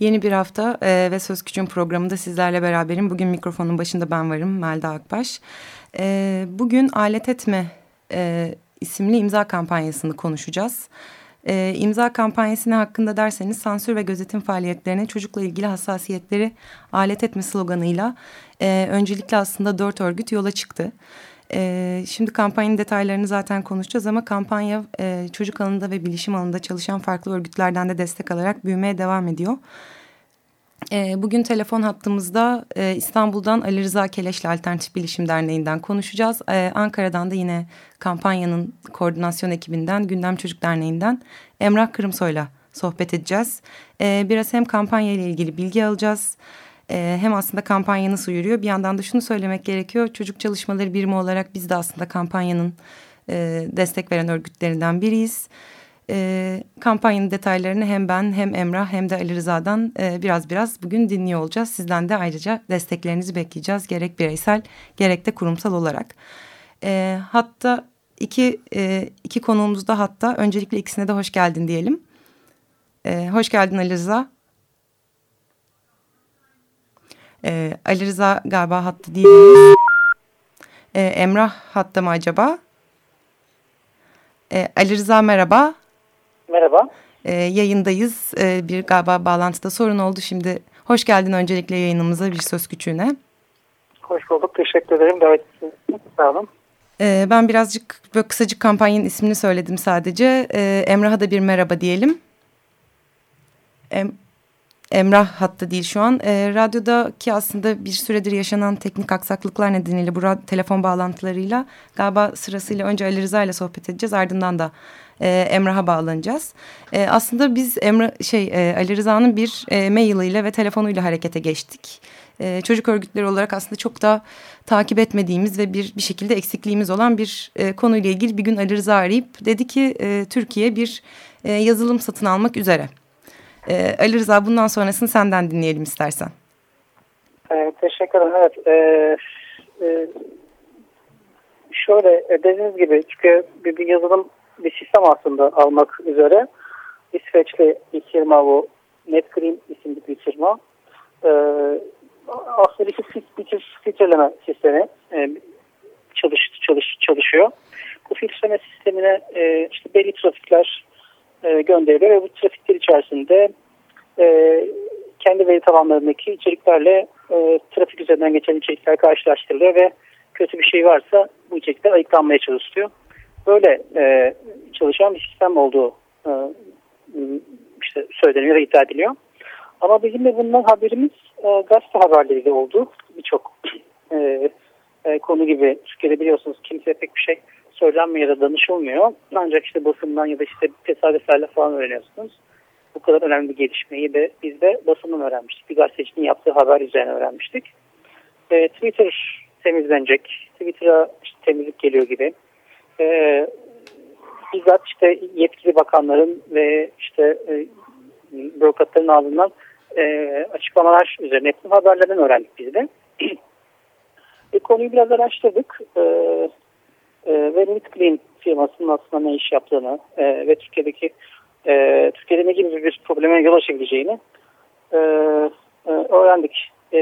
Yeni bir hafta e, ve Söz Küçüğün programında sizlerle beraberim. Bugün mikrofonun başında ben varım, Melda Akbaş. E, bugün Alet Etme e, isimli imza kampanyasını konuşacağız. E, imza kampanyası ne hakkında derseniz sansür ve gözetim faaliyetlerine çocukla ilgili hassasiyetleri alet etme sloganıyla e, öncelikle aslında dört örgüt yola çıktı. E, şimdi kampanyanın detaylarını zaten konuşacağız ama kampanya e, çocuk alanında ve bilişim alanında çalışan farklı örgütlerden de destek alarak büyümeye devam ediyor. E, bugün telefon hattımızda e, İstanbul'dan Ali Rıza Keleş'le Alternatif Bilişim Derneği'nden konuşacağız. E, Ankara'dan da yine kampanyanın koordinasyon ekibinden Gündem Çocuk Derneği'nden Emrah Kırımsoy'la sohbet edeceğiz. E, biraz hem kampanya ile ilgili bilgi alacağız e, hem aslında kampanya nasıl yürüyor bir yandan da şunu söylemek gerekiyor. Çocuk çalışmaları birimi olarak biz de aslında kampanyanın e, destek veren örgütlerinden biriyiz. E, kampanyanın detaylarını hem ben hem Emrah hem de Ali Rıza'dan e, biraz biraz bugün dinliyor olacağız. Sizden de ayrıca desteklerinizi bekleyeceğiz gerek bireysel gerek de kurumsal olarak. E, hatta iki, e, iki konuğumuz da hatta öncelikle ikisine de hoş geldin diyelim. E, hoş geldin Ali Rıza. E, Ali Rıza galiba hatta değilmiş. E, Emrah hatta mı acaba? E, Ali Rıza merhaba. Merhaba. E, yayındayız. E, bir galiba bağlantıda sorun oldu. Şimdi hoş geldin öncelikle yayınımıza bir söz küçüğüne. Hoş bulduk. Teşekkür ederim. Davet Sağ olun. E, ben birazcık böyle kısacık kampanyanın ismini söyledim sadece. E, Emrah'a da bir merhaba diyelim. Em Emrah hatta değil şu an. E, radyodaki aslında bir süredir yaşanan teknik aksaklıklar nedeniyle bu telefon bağlantılarıyla galiba sırasıyla önce Ali Rıza ile sohbet edeceğiz. Ardından da e, Emrah'a bağlanacağız. E, aslında biz Emrah şey e, Ali Rıza'nın bir e, mailiyle ve telefonuyla harekete geçtik. E, çocuk örgütleri olarak aslında çok da takip etmediğimiz ve bir bir şekilde eksikliğimiz olan bir e, konuyla ilgili bir gün Ali Rıza arayıp dedi ki e, Türkiye bir e, yazılım satın almak üzere. Ee, Ali Rıza bundan sonrasını senden dinleyelim istersen. Ee, teşekkür ederim. Evet. Ee, e, şöyle e, dediğiniz gibi çünkü bir, bir yazılım bir sistem aslında almak üzere İsveçli bir firma bu NetGreen isimli bir firma. Ee, aslında bir fikir, filtreleme sistemi e, çalış, çalış, çalışıyor. Bu filtreleme sistemine e, işte belli trafikler e, ve bu trafikler içerisinde e, kendi veri tabanlarındaki içeriklerle e, trafik üzerinden geçen içerikler karşılaştırılıyor ve kötü bir şey varsa bu içerikler ayıklanmaya çalışılıyor. Böyle e, çalışan bir sistem olduğu işte söyleniyor ve iddia ediliyor. Ama bizim de bundan haberimiz e, gazete haberleriyle oldu. Birçok konu gibi Türkiye'de biliyorsunuz kimse pek bir şey söylenmiyor ya da danışılmıyor. Ancak işte basından ya da işte tesadüflerle falan öğreniyorsunuz. Bu kadar önemli bir gelişmeyi de biz de basından öğrenmiştik. Bir gazetecinin yaptığı haber üzerine öğrenmiştik. E, Twitter temizlenecek. Twitter'a işte temizlik geliyor gibi. E, bizzat işte yetkili bakanların ve işte e, bürokratların ağzından e, açıklamalar üzerine yapılan haberlerden öğrendik biz de. e, konuyu biraz araştırdık. E, e, ve Clean firmasının aslında ne iş yaptığını e, ve Türkiye'deki e, Türkiye'de ne gibi bir probleme yol açabileceğini e, e, öğrendik. E,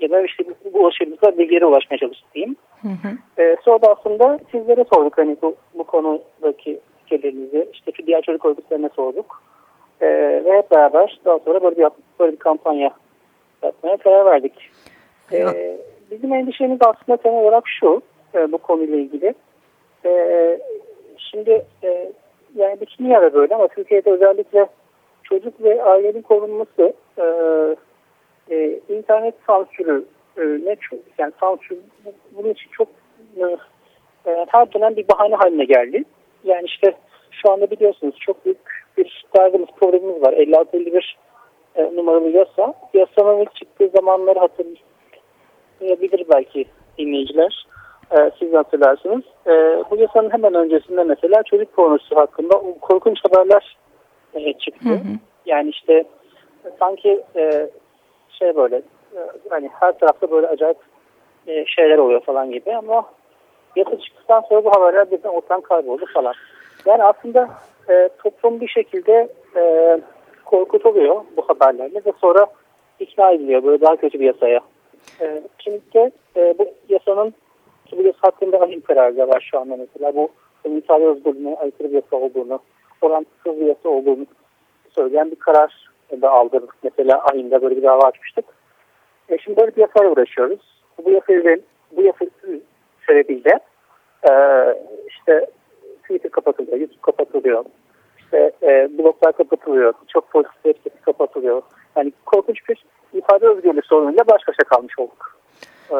ya da işte bu ulaşabildiğimiz bilgilere ulaşmaya çalıştık diyeyim. Hı hı. E, sonra da aslında sizlere sorduk hani bu, bu konudaki fikirlerinizi işte diğer çocuk örgütlerine sorduk. E, ve hep beraber daha sonra böyle bir, böyle bir kampanya yapmaya karar verdik. E, bizim endişemiz aslında temel olarak şu e, bu konuyla ilgili. E, şimdi e, yani bütün yerde böyle ama Türkiye'de özellikle çocuk ve ailenin korunması e, e, internet sansürü e, ne çok yani sansür bunun için çok e, e, her dönem bir bahane haline geldi. Yani işte şu anda biliyorsunuz çok büyük bir derdimiz, problemimiz var. 56-51 e, numaralı yasa. Yasanın ilk çıktığı zamanları hatırlayabilir belki dinleyiciler. E, siz hatırlarsınız. E, bu yasanın hemen öncesinde mesela çocuk pornosu hakkında korkunç haberler e, çıktı. Hı hı. Yani işte sanki e, şey böyle e, hani her tarafta böyle acayip e, şeyler oluyor falan gibi ama yasa çıktıktan sonra bu haberler birden ortadan kayboldu falan. Yani aslında e, toplum bir şekilde e, korkutuluyor bu haberlerle ve sonra ikna ediliyor böyle daha kötü bir yasaya. E, şimdi de e, bu yasanın yasa hakkında ahim kararı var şu anda mesela bu ifade özgürlüğüne aykırı bir yasa olduğunu, orantısız bir yasa olduğunu söyleyen bir karar da aldırdık. Mesela ahimde böyle bir dava açmıştık. E şimdi böyle bir yasayla uğraşıyoruz. Bu yasa, bu yasa sebebiyle e, işte Twitter kapatılıyor, YouTube kapatılıyor, işte e, bloglar kapatılıyor, çok politik website kapatılıyor. Yani korkunç bir ifade özgürlüğü sorunuyla baş başa kalmış olduk. E,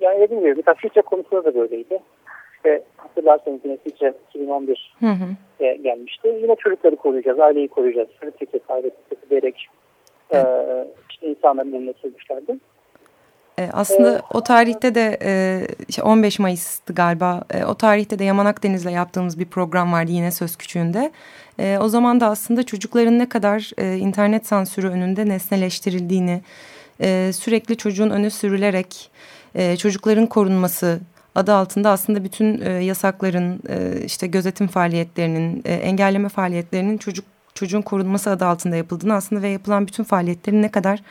yani dediğim gibi mesela filtre konusunda da böyleydi. İşte hatırlarsanız yine filtre 2011 hı hı. E, gelmişti. Yine çocukları koruyacağız, aileyi koruyacağız. Filtre, aile filtresi diyerek e, işte insanların önüne sürmüşlerdi. E, aslında o tarihte de e, 15 Mayıs'tı galiba. E, o tarihte de Yaman Akdeniz'le yaptığımız bir program vardı yine Söz Küçüğü'nde. E, o zaman da aslında çocukların ne kadar e, internet sansürü önünde nesneleştirildiğini, e, sürekli çocuğun önü sürülerek e, çocukların korunması adı altında aslında bütün e, yasakların, e, işte gözetim faaliyetlerinin, e, engelleme faaliyetlerinin çocuk çocuğun korunması adı altında yapıldığını aslında ve yapılan bütün faaliyetlerin ne kadar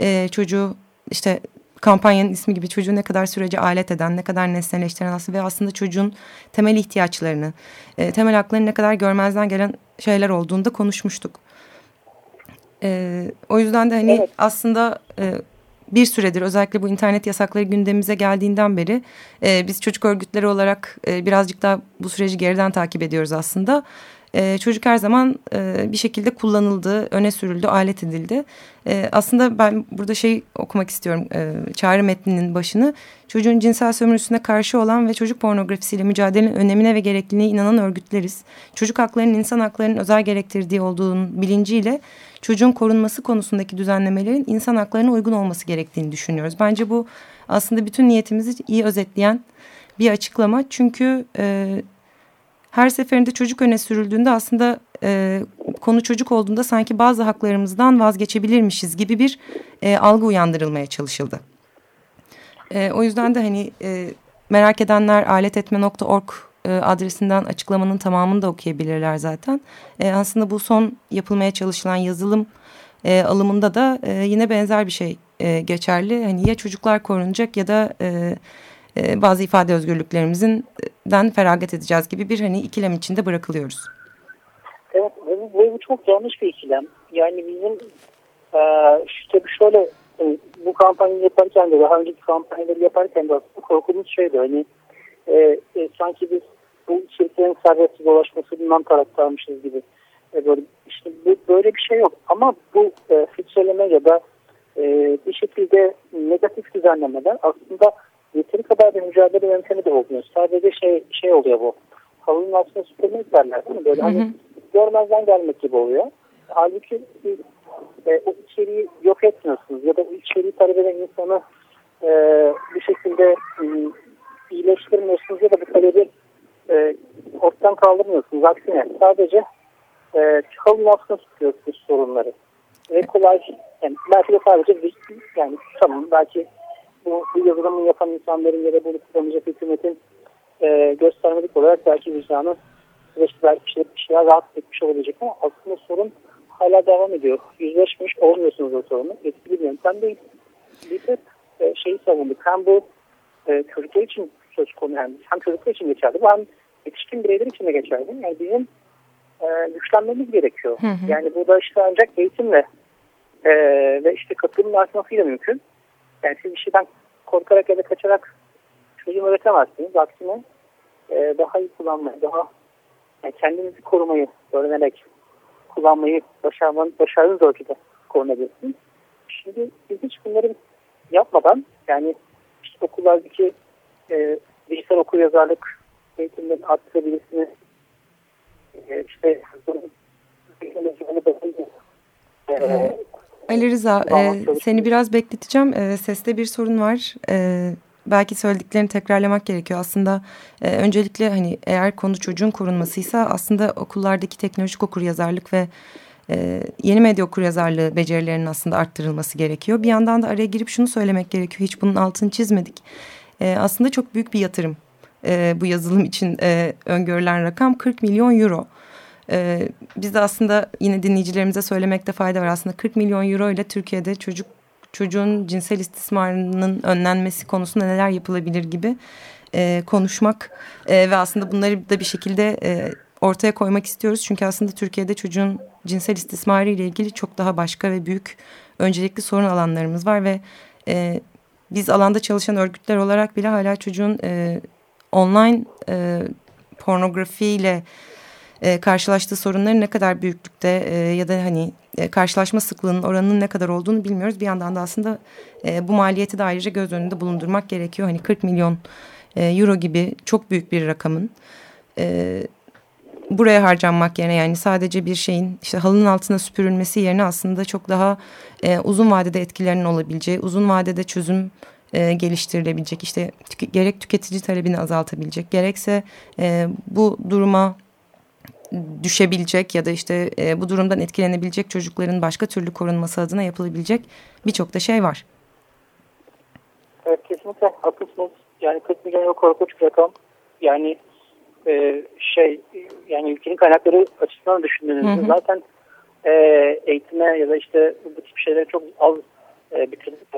e, çocuğu işte kampanyanın ismi gibi çocuğu ne kadar sürece alet eden, ne kadar nesneleştiren aslında ve aslında çocuğun temel ihtiyaçlarını, e, temel haklarını ne kadar görmezden gelen şeyler olduğunda konuşmuştuk. E, o yüzden de hani evet. aslında e, bir süredir özellikle bu internet yasakları gündemimize geldiğinden beri e, biz çocuk örgütleri olarak e, birazcık daha bu süreci geriden takip ediyoruz aslında. E, çocuk her zaman e, bir şekilde kullanıldı, öne sürüldü, alet edildi. E, aslında ben burada şey okumak istiyorum e, çağrı metninin başını. Çocuğun cinsel sömürüsüne karşı olan ve çocuk pornografisiyle mücadelenin önemine ve gerekliliğine inanan örgütleriz. Çocuk haklarının insan haklarının özel gerektirdiği olduğunun bilinciyle çocuğun korunması konusundaki düzenlemelerin insan haklarına uygun olması gerektiğini düşünüyoruz. Bence bu aslında bütün niyetimizi iyi özetleyen bir açıklama. Çünkü e, her seferinde çocuk öne sürüldüğünde aslında e, konu çocuk olduğunda sanki bazı haklarımızdan vazgeçebilirmişiz gibi bir e, algı uyandırılmaya çalışıldı. E, o yüzden de hani e, merak edenler aletetme.org e, adresinden açıklamanın tamamını da okuyabilirler zaten. E, aslında bu son yapılmaya çalışılan yazılım e, alımında da e, yine benzer bir şey e, geçerli. Hani ya çocuklar korunacak ya da e, e, bazı ifade özgürlüklerimizden feragat edeceğiz gibi bir hani ikilem içinde bırakılıyoruz. Evet bu, bu çok yanlış bir ikilem. Yani bizim e, tabii şöyle e, bu kampanyayı yaparken de daha önceki kampanyaları yaparken de aslında korkumuz şeydi hani e, e, sanki biz bu içeriklerin serbest dolaşmasından taraftarmışız gibi. E, böyle, işte bu, böyle bir şey yok ama bu e, filtreleme ya da e, bir şekilde negatif düzenlemeler aslında yeteri kadar bir mücadele yöntemi de olmuyor. Sadece şey şey oluyor bu. Halının altına süpürmek derler değil mi? Böyle hani hı. görmezden gelmek gibi oluyor. Halbuki siz e, o içeriği yok etmiyorsunuz ya da o içeriği talep eden insanı e, bir şekilde e, iyileştirmiyorsunuz ya da bu talebi e, ortadan kaldırmıyorsunuz. Aksine sadece e, halının altına tutuyorsunuz sorunları. Ve kolay yani belki de sadece bir, yani tamam belki bu, bu yazılımı yapan insanların ya da bunu kullanacak hükümetin e, göstermelik olarak belki vicdanı süreçte belki bir, şey, bir şeyler rahat etmiş olabilecek ama aslında sorun hala devam ediyor. Yüzleşmiş olmuyorsunuz o sorunu. Etkili bir yöntem değil. Bir de e, şeyi savunduk. Hem bu e, çocuklar için söz konu hem, hem çocuklar için geçerli bu hem yetişkin bireyler için de geçerli. Yani bizim e, güçlenmemiz gerekiyor. Hı hı. Yani bu da işte ancak eğitimle e, ve işte katılımın artmasıyla mümkün. Yani siz bir şeyden korkarak ya da kaçarak çözüm üretemezsiniz. Aksine e, daha iyi kullanmayı, daha yani kendinizi korumayı öğrenerek kullanmayı başarmanın, başardığınız ölçüde korunabilirsiniz. Şimdi biz hiç bunları yapmadan yani işte okullardaki e, dijital okur yazarlık eğitimlerini arttırabilirsiniz. E, işte Ee, Ali Rıza, e, seni biraz bekleteceğim. E, seste bir sorun var. E, belki söylediklerini tekrarlamak gerekiyor. Aslında e, öncelikle hani eğer konu çocuğun korunmasıysa aslında okullardaki teknolojik okuryazarlık ve e, yeni medya okuryazarlığı becerilerinin aslında arttırılması gerekiyor. Bir yandan da araya girip şunu söylemek gerekiyor. Hiç bunun altını çizmedik. E, aslında çok büyük bir yatırım. E, bu yazılım için e, öngörülen rakam 40 milyon euro. E, biz de aslında yine dinleyicilerimize söylemekte fayda var. Aslında 40 milyon euro ile Türkiye'de çocuk çocuğun cinsel istismarının önlenmesi konusunda neler yapılabilir gibi e, konuşmak e, ve aslında bunları da bir şekilde e, ortaya koymak istiyoruz. Çünkü aslında Türkiye'de çocuğun cinsel istismarı ile ilgili çok daha başka ve büyük öncelikli sorun alanlarımız var ve e, biz alanda çalışan örgütler olarak bile hala çocuğun e, online e, pornografiyle e, karşılaştığı sorunların ne kadar büyüklükte e, ya da hani e, karşılaşma sıklığının oranının ne kadar olduğunu bilmiyoruz. Bir yandan da aslında e, bu maliyeti de ayrıca göz önünde bulundurmak gerekiyor. Hani 40 milyon e, euro gibi çok büyük bir rakamın e, buraya harcanmak yerine yani sadece bir şeyin işte halının altına süpürülmesi yerine aslında çok daha e, uzun vadede etkilerinin olabileceği, uzun vadede çözüm e, geliştirilebilecek işte tük gerek tüketici talebini azaltabilecek gerekse e, bu duruma düşebilecek ya da işte e, bu durumdan etkilenebilecek çocukların başka türlü korunması adına yapılabilecek birçok da şey var. Evet kesinlikle haklısınız. Yani 40 milyon euro korkunç bir rakam. Yani e, şey yani ülkenin kaynakları açısından düşündüğünüzde zaten e, eğitime ya da işte bu tip şeylere çok az e, bitirdik.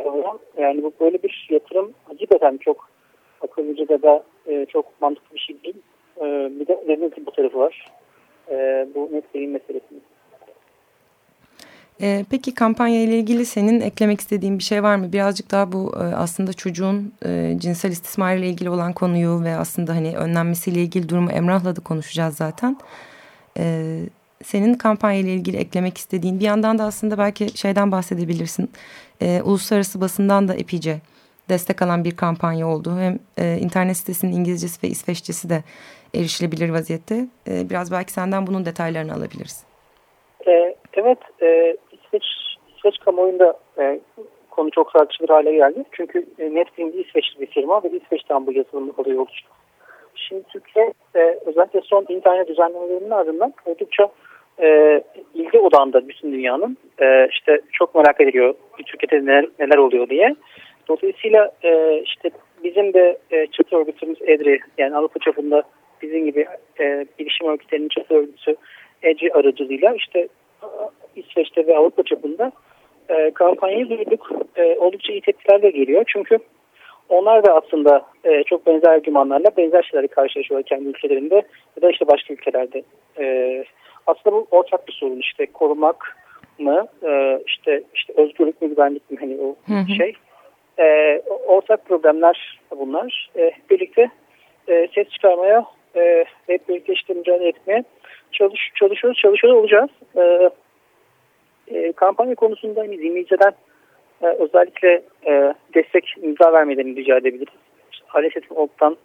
Yani bu böyle bir yatırım hakikaten çok akıllıca da da e, çok mantıklı bir şey değil. E, bir de dediğiniz gibi bu tarafı var. E, bu net beyin meselesini. Ee, peki kampanya ile ilgili senin eklemek istediğin bir şey var mı? Birazcık daha bu e, aslında çocuğun e, cinsel istismar ile ilgili olan konuyu ve aslında hani önlenmesiyle ilgili durumu Emrah'la da konuşacağız zaten. Ee, senin kampanya ile ilgili eklemek istediğin bir yandan da aslında belki şeyden bahsedebilirsin. Ee, uluslararası basından da epeyce destek alan bir kampanya oldu. Hem e, internet sitesinin İngilizcesi ve İsveççesi de erişilebilir vaziyette. biraz belki senden bunun detaylarını alabiliriz. Evet, e, İsveç, İsveç kamuoyunda e, konu çok tartışılır hale geldi. Çünkü e, Netflix İsveçli bir firma ve İsveç'ten bu yazılım olayı oluştu. Şimdi Türkiye e, özellikle son internet düzenlemelerinin ardından oldukça e, ilgi odağında bütün dünyanın e, işte çok merak ediliyor Türkiye'de neler, neler oluyor diye. Dolayısıyla e, işte bizim de e, çatı örgütümüz EDRI yani Avrupa çapında bizim gibi e, bilişim örgütlerinin çatı örgütü EDRI aracılığıyla işte İsveç'te ve Avrupa çapında e, kampanyayı duyduk. E, oldukça iyi tepkiler de geliyor. Çünkü onlar da aslında e, çok benzer argümanlarla benzer şeyleri karşılaşıyorlar kendi ülkelerinde ya da işte başka ülkelerde. E, aslında bu ortak bir sorun işte korumak mı e, işte işte özgürlük mü güvenlik mi hani o hı hı. şey. E, ortak problemler bunlar. E, birlikte e, ses çıkarmaya e, hep birlikte işte mücadele etmeye çalış, çalışıyoruz, çalışıyor olacağız. E, e, kampanya konusunda hani dinleyiciden e, özellikle e, destek imza vermelerini rica edebiliriz. İşte Aleset'in.org'dan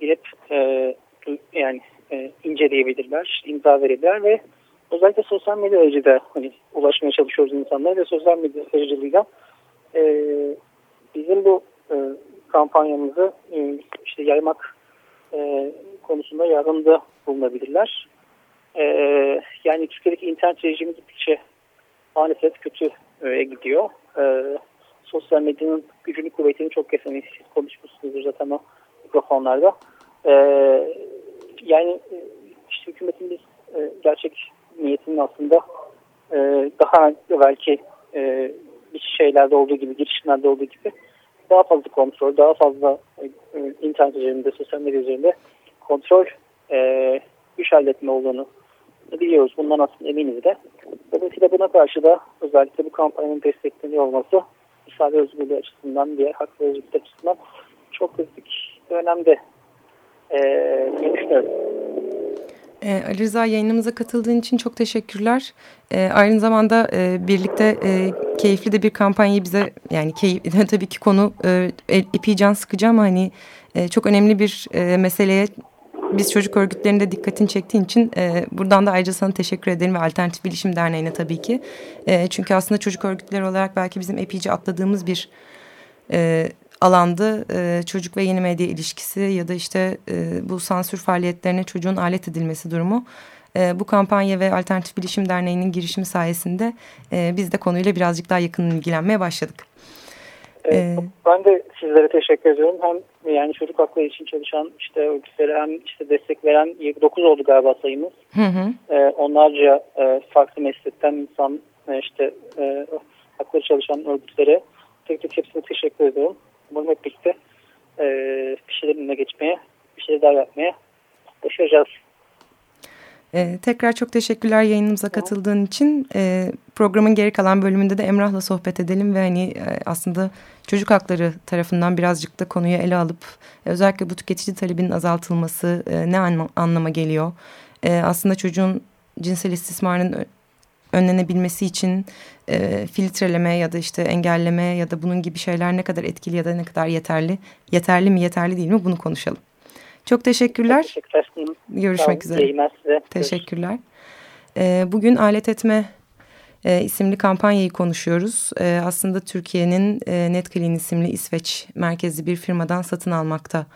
girip e, yani e, inceleyebilirler, imza verebilirler ve özellikle sosyal medya aracılığıyla hani ulaşmaya çalışıyoruz insanlara ve sosyal medya aracılığıyla e, bizim bu e, kampanyamızı e, işte yaymak e, konusunda yardımda bulunabilirler. E, yani Türkiye'deki internet rejimi gittikçe maalesef kötü e, gidiyor. E, sosyal medyanın gücünü kuvvetini çok kesin siz konuşmuşsunuzdur zaten o mikrofonlarda. E, yani işte hükümetin biz e, gerçek niyetinin aslında e, daha belki e, bir şeylerde olduğu gibi, girişimlerde olduğu gibi daha fazla kontrol, daha fazla e, e internet üzerinde, sosyal medya üzerinde kontrol e, güç halletme olduğunu biliyoruz. Bundan aslında eminiz de. Dolayısıyla buna karşı da özellikle bu kampanyanın destekleniyor olması ifade özgürlüğü açısından, diğer hak ve özgürlük açısından çok kritik önemde e, düşünüyorum. E, Ali Rıza yayınımıza katıldığın için çok teşekkürler. E, aynı zamanda e, birlikte e, keyifli de bir kampanyayı bize yani keyif, tabii ki konu e, epey can sıkıcı ama hani e, çok önemli bir e, meseleye biz çocuk örgütlerinde dikkatini çektiğin için e, buradan da ayrıca sana teşekkür ederim ve Alternatif Bilişim Derneği'ne tabii ki. E, çünkü aslında çocuk örgütleri olarak belki bizim epeyce atladığımız bir e, alandı. E, çocuk ve yeni medya ilişkisi ya da işte e, bu sansür faaliyetlerine çocuğun alet edilmesi durumu. E, bu kampanya ve Alternatif Bilişim Derneği'nin girişimi sayesinde e, biz de konuyla birazcık daha yakın ilgilenmeye başladık. Evet, ben de sizlere teşekkür ediyorum. Hem yani çocuk hakları için çalışan işte örgütlere hem işte destek veren 29 oldu galiba sayımız. Hı hı. Ee, onlarca e, farklı meslekten insan e, işte e, hakları çalışan örgütlere tek tek hepsine teşekkür ediyorum. Umarım hep birlikte e, bir şeylerin önüne geçmeye, bir şeyler daha yapmaya başaracağız. Ee, tekrar çok teşekkürler yayınımıza katıldığın için. Ee, programın geri kalan bölümünde de Emrah'la sohbet edelim ve hani e, aslında çocuk hakları tarafından birazcık da konuyu ele alıp e, özellikle bu tüketici talebinin azaltılması e, ne anlama geliyor? E, aslında çocuğun cinsel istismarının önlenebilmesi için e, filtreleme ya da işte engelleme ya da bunun gibi şeyler ne kadar etkili ya da ne kadar yeterli? Yeterli mi yeterli değil mi bunu konuşalım. Çok teşekkürler. Teşekkürler. Görüşmek üzere. Yayınlar size. Teşekkürler. Ee, bugün alet etme e, isimli kampanyayı konuşuyoruz. E, aslında Türkiye'nin e, NetClean isimli İsveç merkezli bir firmadan satın almakta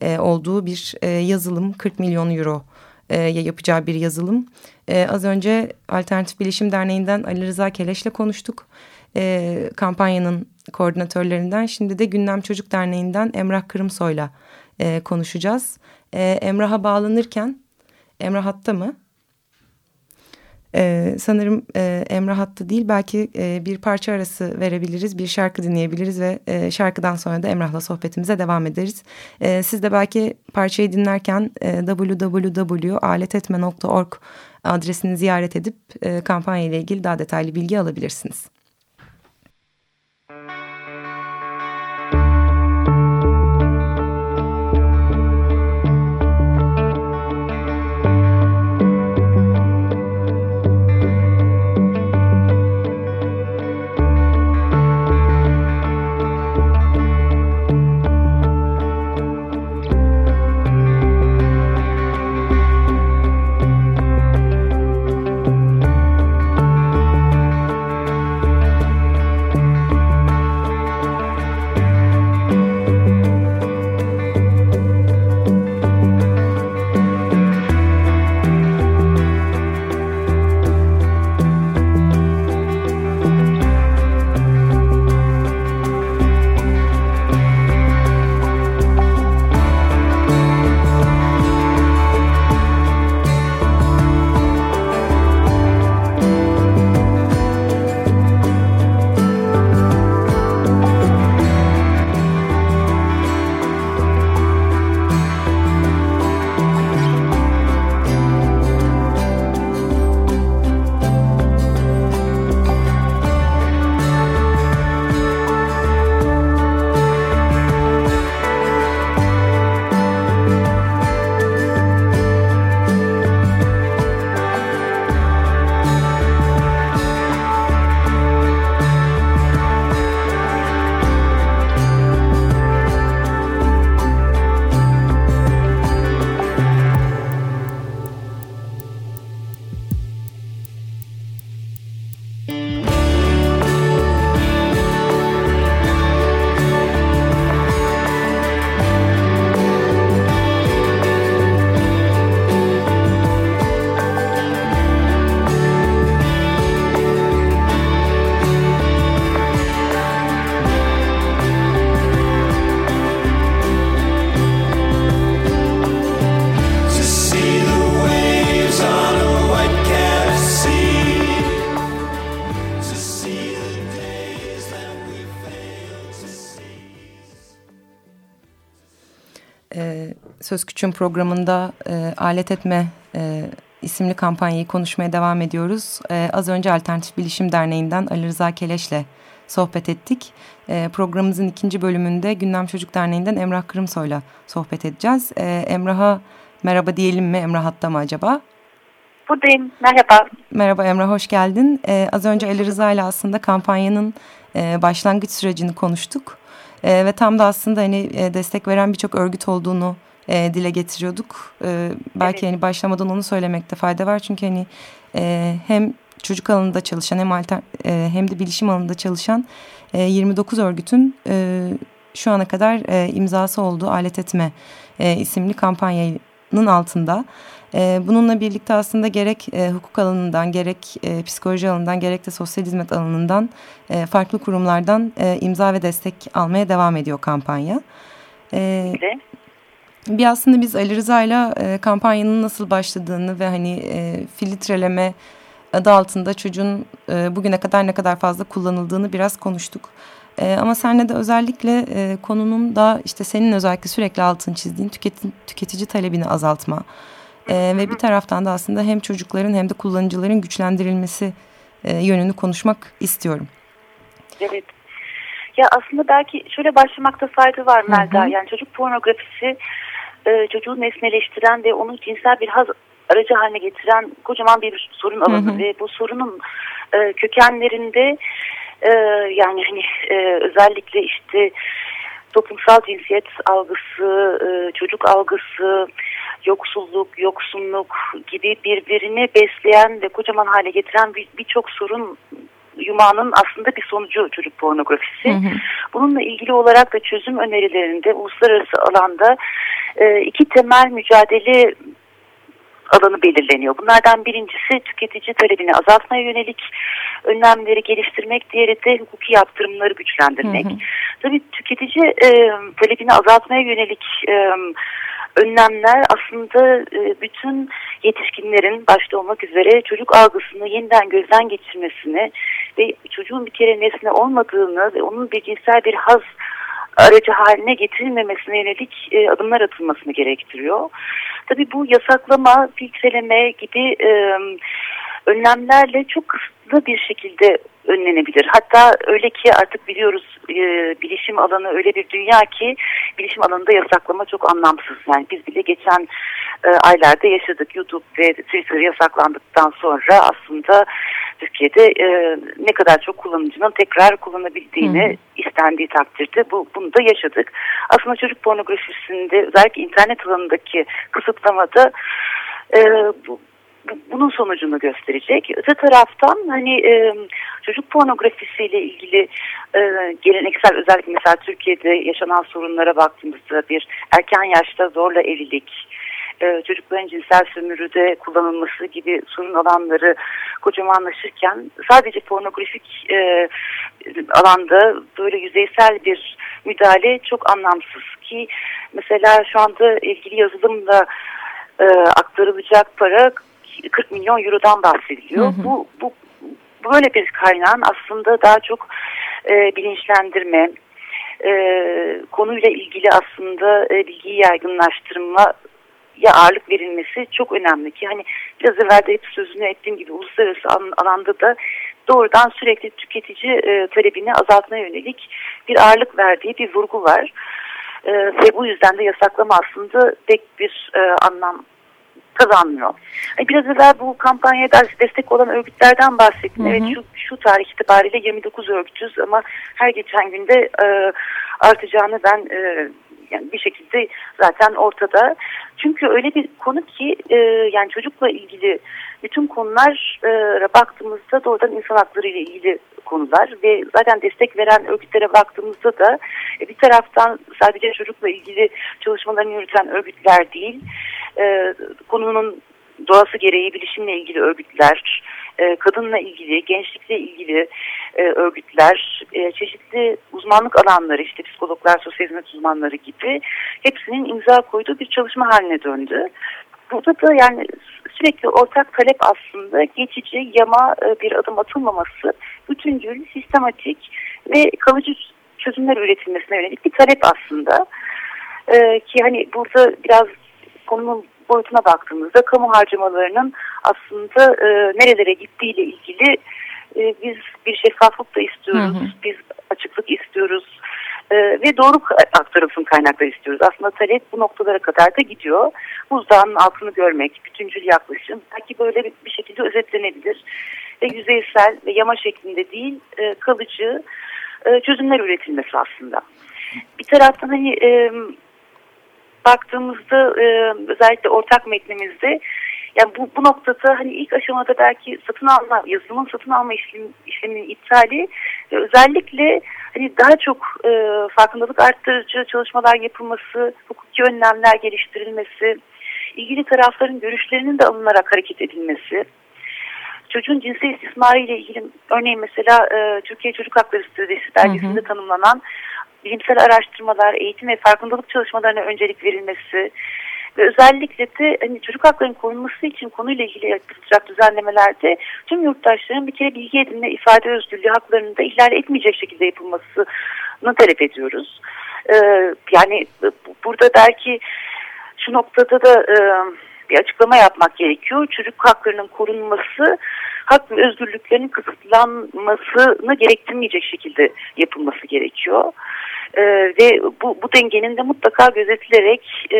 e, olduğu bir e, yazılım 40 milyon euro e, yapacağı bir yazılım. E, az önce Alternatif Bilişim Derneği'nden Ali Rıza Keleş'le konuştuk. E, kampanyanın koordinatörlerinden. Şimdi de Gündem Çocuk Derneği'nden Emrah Kırımsoy'la e, konuşacağız. E, Emrah'a bağlanırken, Emrah hatta mı? Ee, sanırım e, Emrah hattı değil belki e, bir parça arası verebiliriz bir şarkı dinleyebiliriz ve e, şarkıdan sonra da Emrah'la sohbetimize devam ederiz. E, siz de belki parçayı dinlerken e, www.aletetme.org adresini ziyaret edip e, kampanya ile ilgili daha detaylı bilgi alabilirsiniz. Küçüğün programında e, alet etme e, isimli kampanyayı konuşmaya devam ediyoruz. E, az önce Alternatif Bilişim Derneği'nden Ali Rıza Keleş'le sohbet ettik. E, programımızın ikinci bölümünde Gündem Çocuk Derneği'nden Emrah Kırımsoy'la sohbet edeceğiz. E, Emrah'a merhaba diyelim mi? Emrah hatta mı acaba? Buradayım. Merhaba. Merhaba Emrah, hoş geldin. E, az önce Ali Rıza ile aslında kampanyanın e, başlangıç sürecini konuştuk. E, ve tam da aslında hani e, destek veren birçok örgüt olduğunu e, dile getiriyorduk. E, belki evet. hani başlamadan onu söylemekte fayda var. Çünkü hani e, hem çocuk alanında çalışan hem alter, e, hem de bilişim alanında çalışan e, 29 örgütün e, şu ana kadar e, imzası olduğu alet etme e, isimli kampanyanın altında. E, bununla birlikte aslında gerek e, hukuk alanından gerek e, psikoloji alanından gerek de sosyal hizmet alanından e, farklı kurumlardan e, imza ve destek almaya devam ediyor kampanya. E, bir aslında biz Ali Rıza'yla e, kampanyanın nasıl başladığını ve hani e, filtreleme adı altında çocuğun e, bugüne kadar ne kadar fazla kullanıldığını biraz konuştuk. E, ama senle de özellikle e, konunun da işte senin özellikle sürekli altını çizdiğin tüketici, tüketici talebini azaltma e, ve bir taraftan da aslında hem çocukların hem de kullanıcıların güçlendirilmesi e, yönünü konuşmak istiyorum. Evet. Ya aslında belki şöyle başlamakta fayda var Melda. Hı hı. Yani çocuk pornografisi e, çocuğu nesneleştiren ve onu cinsel bir haz aracı haline getiren kocaman bir sorun alanı hı hı. ve bu sorunun e, kökenlerinde e, yani hani e, özellikle işte toplumsal cinsiyet algısı, e, çocuk algısı, yoksulluk, yoksunluk gibi birbirini besleyen ve kocaman hale getiren birçok bir sorun yumağının aslında bir sonucu çocuk pornografisi. Hı hı. Bununla ilgili olarak da çözüm önerilerinde uluslararası alanda e, iki temel mücadele alanı belirleniyor. Bunlardan birincisi tüketici talebini azaltmaya yönelik önlemleri geliştirmek, diğeri de hukuki yaptırımları güçlendirmek. Hı hı. Tabii tüketici e, talebini azaltmaya yönelik e, önlemler aslında e, bütün yetişkinlerin başta olmak üzere çocuk algısını yeniden gözden geçirmesini ve çocuğun bir kere nesne olmadığını ve onun bir cinsel bir haz aracı haline getirilmemesine yönelik e, adımlar atılmasını gerektiriyor. Tabii bu yasaklama, filtreleme gibi e, önlemlerle çok kısıtlı bir şekilde önlenebilir. Hatta öyle ki artık biliyoruz e, bilişim alanı öyle bir dünya ki bilişim alanında yasaklama çok anlamsız. Yani biz bile geçen e, aylarda yaşadık. YouTube ve Twitter yasaklandıktan sonra aslında Türkiye'de e, ne kadar çok kullanıcının tekrar kullanabildiğini hmm. istendiği takdirde bu, bunu da yaşadık. Aslında çocuk pornografisinde özellikle internet alanındaki kısıtlamada e, bu, bunun sonucunu gösterecek. Öte taraftan hani e, çocuk pornografisiyle ilgili e, geleneksel özellikle mesela Türkiye'de yaşanan sorunlara baktığımızda bir erken yaşta zorla evlilik, e, çocukların cinsel sömürüde kullanılması gibi sorun alanları kocamanlaşırken sadece pornografik e, alanda böyle yüzeysel bir müdahale çok anlamsız ki mesela şu anda ilgili yazılımla e, aktarılacak para 40 milyon eurodan bahsediliyor. Hı hı. Bu, bu böyle bir kaynağın aslında daha çok e, bilinçlendirme, e, konuyla ilgili aslında e, bilgiyi yaygınlaştırma ya ağırlık verilmesi çok önemli ki hani biraz evvel de hep sözünü ettiğim gibi uluslararası alanda da doğrudan sürekli tüketici e, talebini azaltmaya yönelik bir ağırlık verdiği bir vurgu var. E, ve bu yüzden de yasaklama aslında pek bir e, anlam kazanmıyor. Biraz evvel bu kampanyaya destek olan örgütlerden bahsettim. Hı hı. Evet şu, şu tarih itibariyle 29 örgütüz ama her geçen günde e, artacağını ben e, yani bir şekilde zaten ortada. Çünkü öyle bir konu ki e, yani çocukla ilgili bütün konulara baktığımızda doğrudan insan hakları ile ilgili konular ve zaten destek veren örgütlere baktığımızda da e, bir taraftan sadece çocukla ilgili çalışmalarını yürüten örgütler değil, e, konunun doğası gereği bilişimle ilgili örgütler, e, kadınla ilgili, gençlikle ilgili e, örgütler, e, çeşitli uzmanlık alanları işte psikologlar, sosyal hizmet uzmanları gibi hepsinin imza koyduğu bir çalışma haline döndü. Burada da yani sürekli ortak talep aslında geçici, yama e, bir adım atılmaması, bütüncül, sistematik ve kalıcı çözümler üretilmesine yönelik bir talep aslında. Ee, ki hani burada biraz konunun boyutuna baktığımızda kamu harcamalarının aslında e, nerelere gittiğiyle ilgili e, biz bir şeffaflık da istiyoruz, hı hı. biz açıklık istiyoruz e, ve doğru aktarılsın kaynaklar istiyoruz. Aslında talep bu noktalara kadar da gidiyor. Buzdağının altını görmek, bütüncül yaklaşım belki böyle bir, bir şekilde özetlenebilir ve yüzeysel ve yama şeklinde değil e, kalıcı e, çözümler üretilmesi aslında. Bir taraftan hani e, baktığımızda e, özellikle ortak metnimizde yani bu, bu noktada hani ilk aşamada belki satın alma, yazılımın satın alma işlem, işleminin iptali ve özellikle hani daha çok e, farkındalık arttırıcı çalışmalar yapılması, hukuki önlemler geliştirilmesi, ilgili tarafların görüşlerinin de alınarak hareket edilmesi, çocuğun cinsel istismarı ile ilgili örneğin mesela e, Türkiye Çocuk Hakları Stratejisi dergisinde tanımlanan bilimsel araştırmalar, eğitim ve farkındalık çalışmalarına öncelik verilmesi ve özellikle de hani çocuk haklarının korunması için konuyla ilgili yapılacak düzenlemelerde tüm yurttaşların bir kere bilgi edinme, ifade özgürlüğü haklarını da ihlal etmeyecek şekilde yapılmasını talep ediyoruz. Ee, yani burada belki şu noktada da e, bir açıklama yapmak gerekiyor. Çocuk haklarının korunması hak ve özgürlüklerinin kısıtlanmasını gerektirmeyecek şekilde yapılması gerekiyor. E, ve bu, bu dengenin de mutlaka gözetilerek e,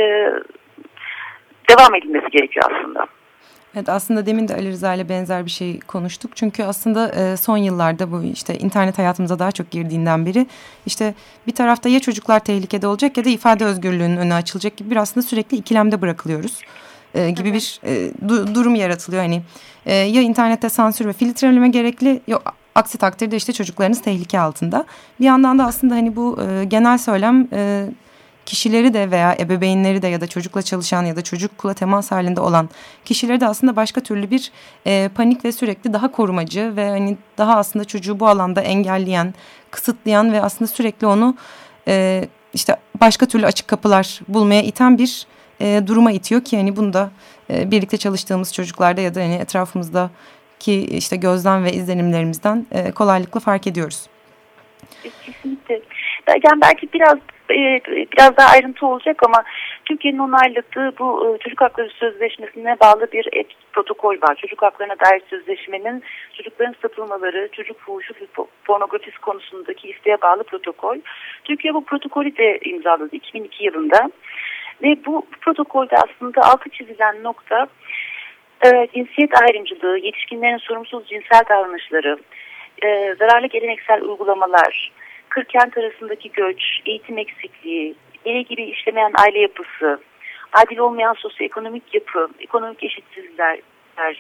devam edilmesi gerekiyor aslında. Evet aslında demin de Ali Rıza ile benzer bir şey konuştuk. Çünkü aslında e, son yıllarda bu işte internet hayatımıza daha çok girdiğinden beri işte bir tarafta ya çocuklar tehlikede olacak ya da ifade özgürlüğünün önü açılacak gibi bir aslında sürekli ikilemde bırakılıyoruz. E, gibi bir e, du durum yaratılıyor. Hani e, ya internette sansür ve filtreleme gerekli yok aksi takdirde işte çocuklarınız tehlike altında. Bir yandan da aslında hani bu e, genel söylem e, kişileri de veya ebeveynleri de ya da çocukla çalışan ya da çocukla temas halinde olan kişileri de aslında başka türlü bir e, panik ve sürekli daha korumacı ve hani daha aslında çocuğu bu alanda engelleyen, kısıtlayan ve aslında sürekli onu e, işte başka türlü açık kapılar bulmaya iten bir e, duruma itiyor ki hani bunu da e, birlikte çalıştığımız çocuklarda ya da hani etrafımızda ki işte gözlem ve izlenimlerimizden e, kolaylıkla fark ediyoruz. Kesinlikle. Yani belki biraz e, biraz daha ayrıntı olacak ama Türkiye'nin onayladığı bu e, Çocuk Hakları Sözleşmesi'ne bağlı bir et protokol var. Çocuk Haklarına dair sözleşmenin çocukların satılmaları, çocuk fuhuşu ve pornografisi konusundaki isteğe bağlı protokol. Türkiye bu protokolü de imzaladı 2002 yılında. Ve bu protokolde aslında altı çizilen nokta e, cinsiyet ayrımcılığı, yetişkinlerin sorumsuz cinsel davranışları, e, zararlı geleneksel uygulamalar, kırkent arasındaki göç, eğitim eksikliği, yine gibi işlemeyen aile yapısı, adil olmayan sosyoekonomik yapı, ekonomik eşitsizlikler,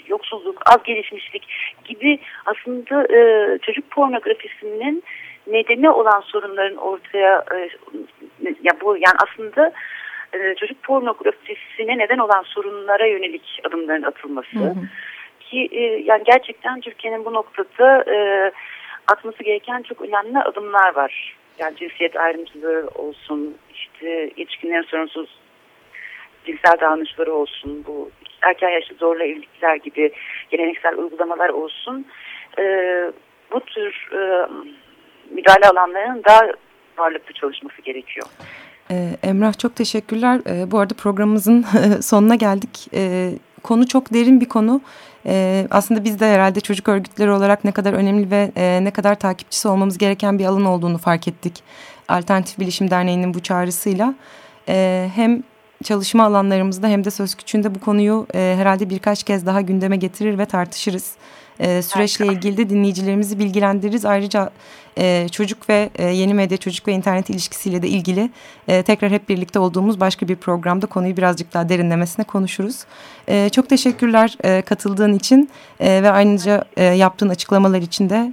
yoksulluk, az gelişmişlik gibi aslında e, çocuk pornografisinin nedeni olan sorunların ortaya e, ya bu yani aslında e, çocuk pornografisine neden olan sorunlara yönelik adımların atılması hı hı. ki e, yani gerçekten Türkiye'nin bu noktada e, atması gereken çok önemli adımlar var. Yani cinsiyet ayrımcılığı olsun, işte yetişkinlerin sorunsuz cinsel davranışları olsun, bu erken yaşta zorla evlilikler gibi geleneksel uygulamalar olsun. E, bu tür e, müdahale alanlarının daha varlıklı çalışması gerekiyor. Ee, Emrah çok teşekkürler. Ee, bu arada programımızın sonuna geldik. Ee, konu çok derin bir konu. Aslında biz de herhalde çocuk örgütleri olarak ne kadar önemli ve e, ne kadar takipçisi olmamız gereken bir alan olduğunu fark ettik. Alternatif Bilişim Derneği'nin bu çağrısıyla. Hem çalışma alanlarımızda hem de söz küçüğünde bu konuyu e, herhalde birkaç kez daha gündeme getirir ve tartışırız süreçle ilgili de dinleyicilerimizi bilgilendiririz. Ayrıca e, çocuk ve e, yeni medya çocuk ve internet ilişkisiyle de ilgili e, tekrar hep birlikte olduğumuz başka bir programda konuyu birazcık daha derinlemesine konuşuruz. E, çok teşekkürler e, katıldığın için e, ve ayrıca e, yaptığın açıklamalar için de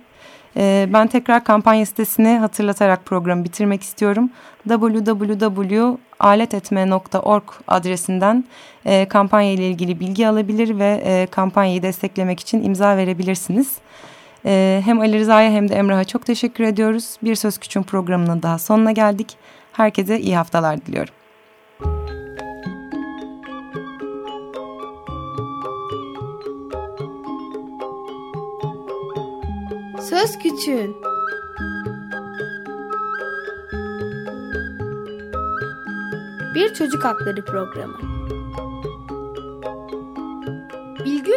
ee, ben tekrar kampanya sitesini hatırlatarak programı bitirmek istiyorum. www.aletetme.org adresinden e, kampanya ile ilgili bilgi alabilir ve e, kampanyayı desteklemek için imza verebilirsiniz. E, hem Ali Rıza'ya hem de Emrah'a çok teşekkür ediyoruz. Bir Söz Küçüğün programının daha sonuna geldik. Herkese iyi haftalar diliyorum. Söz Küçüğün Bir Çocuk Hakları Programı